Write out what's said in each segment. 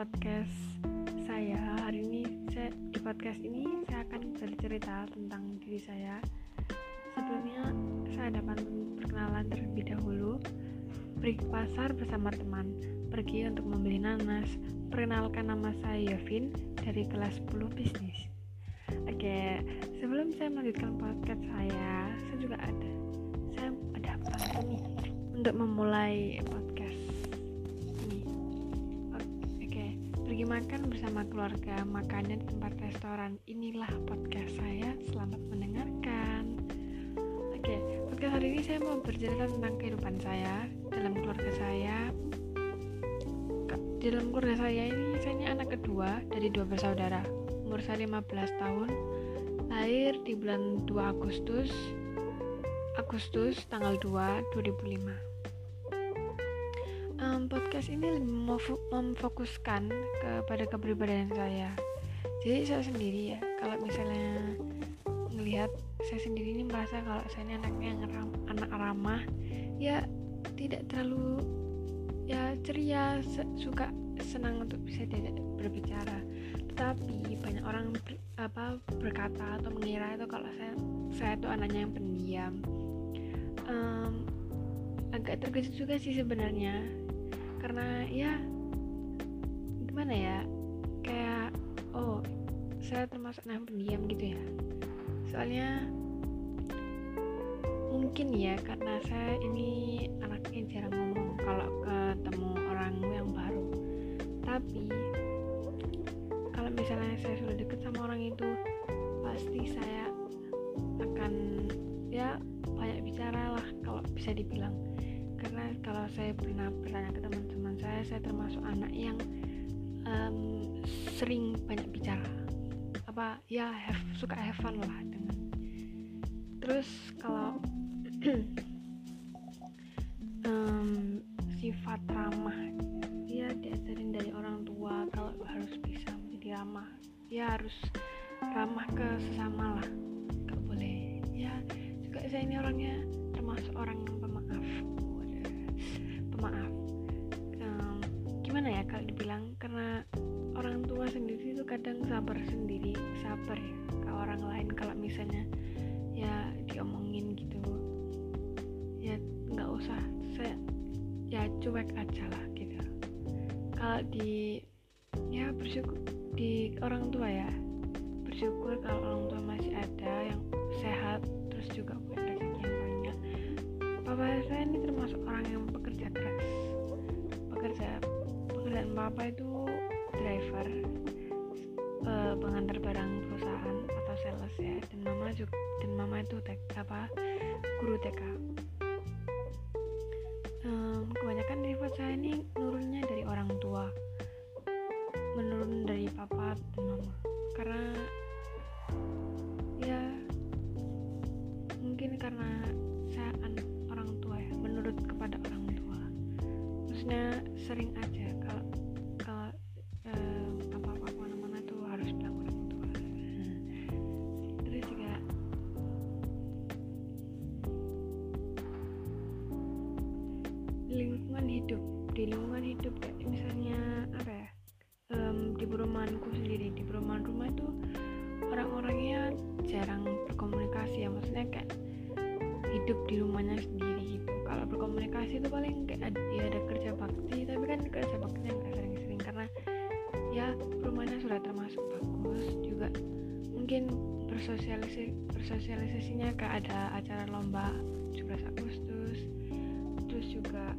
podcast saya. Hari ini saya di podcast ini saya akan bercerita tentang diri saya. Sebelumnya saya dapat perkenalan terlebih dahulu. Pergi ke pasar bersama teman. Pergi untuk membeli nanas. Perkenalkan nama saya Yovin dari kelas 10 bisnis. Oke sebelum saya melanjutkan podcast saya saya juga ada saya ada apa nih? Untuk memulai podcast Pergi makan bersama keluarga, makannya di tempat restoran. Inilah podcast saya. Selamat mendengarkan. Oke, podcast hari ini saya mau bercerita tentang kehidupan saya dalam keluarga saya. Dalam keluarga saya ini saya anak kedua dari dua bersaudara. Umur saya 15 tahun. Lahir di bulan 2 Agustus Agustus tanggal 2 2005 um, podcast ini memfokuskan kepada kepribadian saya. Jadi saya sendiri ya kalau misalnya melihat saya sendiri ini merasa kalau saya ini anaknya yang ram, anak ramah ya tidak terlalu ya ceria suka senang untuk bisa tidak berbicara. Tetapi banyak orang ber, apa berkata atau mengira itu kalau saya saya itu anaknya yang pendiam. Um, agak terkejut juga sih sebenarnya karena ya gimana ya kayak oh saya termasuk anak pendiam gitu ya. Soalnya mungkin ya karena saya ini anaknya jarang ngomong kalau ketemu orang yang baru. Tapi kalau misalnya saya sudah deket sama orang itu pasti saya akan ya banyak bicara lah kalau bisa dibilang karena kalau saya pernah bertanya ke teman-teman saya saya termasuk anak yang um, sering banyak bicara. Apa ya have, suka have fun lah dengan. Terus kalau um, sifat ramah dia diajarin dari orang tua kalau harus bisa menjadi ramah ya harus ramah ke sesama lah gak boleh. Ya juga saya ini orangnya termasuk orang yang pemaaf maaf. Um, gimana ya kalau dibilang karena orang tua sendiri itu kadang sabar sendiri sabar ya ke orang lain kalau misalnya ya diomongin gitu. Ya nggak usah saya ya cuek aja lah gitu. Kalau di ya bersyukur di orang tua ya bersyukur kalau papa itu driver? Uh, pengantar barang perusahaan atau sales ya. Dan mama juga dan mama itu tek, apa guru TK um, kebanyakan sifat saya ini nurunnya dari orang tua. Menurun dari papa dan mama. Karena di lingkungan hidup kayak misalnya apa ya um, di perumahanku sendiri di perumahan rumah itu orang-orangnya jarang berkomunikasi ya maksudnya kayak hidup di rumahnya sendiri gitu. Kalau berkomunikasi itu paling kayak ada, ya ada kerja bakti tapi kan kerja bakti nggak sering-sering karena ya rumahnya sudah termasuk bagus juga. Mungkin bersosialisasi bersosialisasinya kayak ada acara lomba 17 Agustus terus juga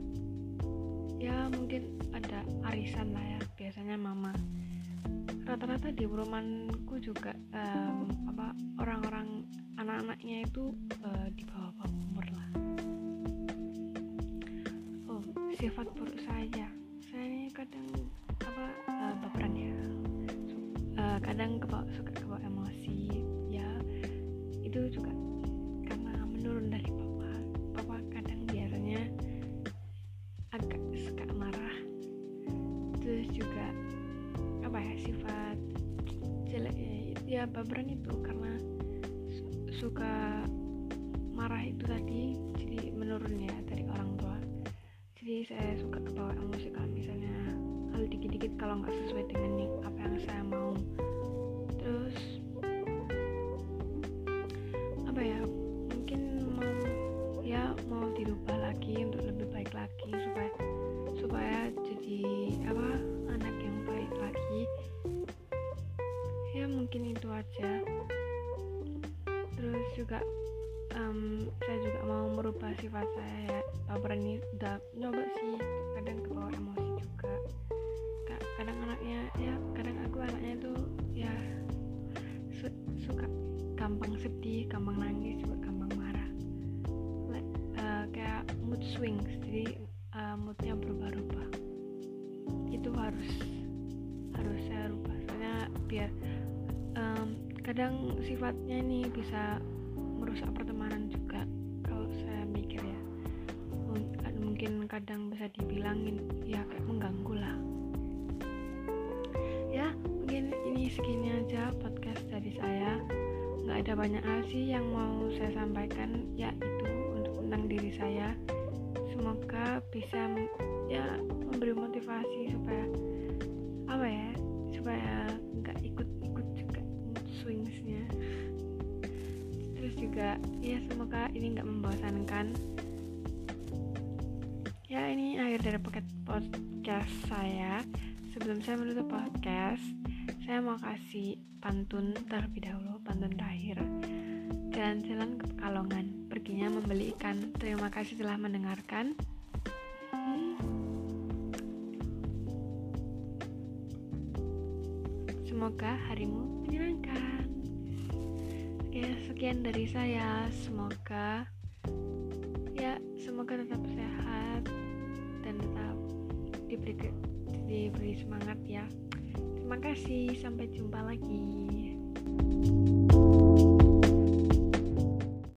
ya mungkin ada arisan lah ya. Biasanya mama. Rata-rata di perumahanku juga um, apa orang-orang anak-anaknya itu uh, di bawah umur lah. Oh sifat buruk saya. Saya ini kadang apa uh, baperan ya. Uh, kadang kebawa, suka kebawa emosi ya baperan itu. Karena suka marah itu tadi jadi menurun ya dari orang tua. Jadi saya suka kebawa emosi kalau misalnya hal dikit-dikit kalau nggak sesuai dengan yang apa yang saya mau. Terus aja terus juga um, saya juga mau merubah sifat saya ya. Baperan ini udah nyoba sih kadang kebawa emosi juga. Kadang anaknya ya kadang aku anaknya itu ya su suka gampang sedih gampang nangis juga gampang marah. Like, uh, kayak mood swings jadi uh, moodnya berubah-ubah. Itu harus harus saya rubah. Soalnya biar um, kadang sifatnya ini bisa merusak pertemanan juga kalau saya mikir ya. Mungkin kadang bisa dibilangin ya kayak mengganggu lah. Ya mungkin ini segini aja podcast dari saya. Nggak ada banyak hal sih yang mau saya sampaikan ya itu untuk tentang diri saya. Semoga bisa ya memberi ya semoga ini nggak membosankan. Ya ini akhir dari podcast saya. Sebelum saya menutup podcast saya mau kasih pantun terlebih dahulu pantun terakhir. Jalan-jalan ke Pekalongan. Perginya membeli ikan. Terima kasih telah mendengarkan. Semoga harimu ya sekian dari saya. Semoga ya semoga tetap sehat dan tetap diberi diberi semangat ya. Terima kasih. Sampai jumpa lagi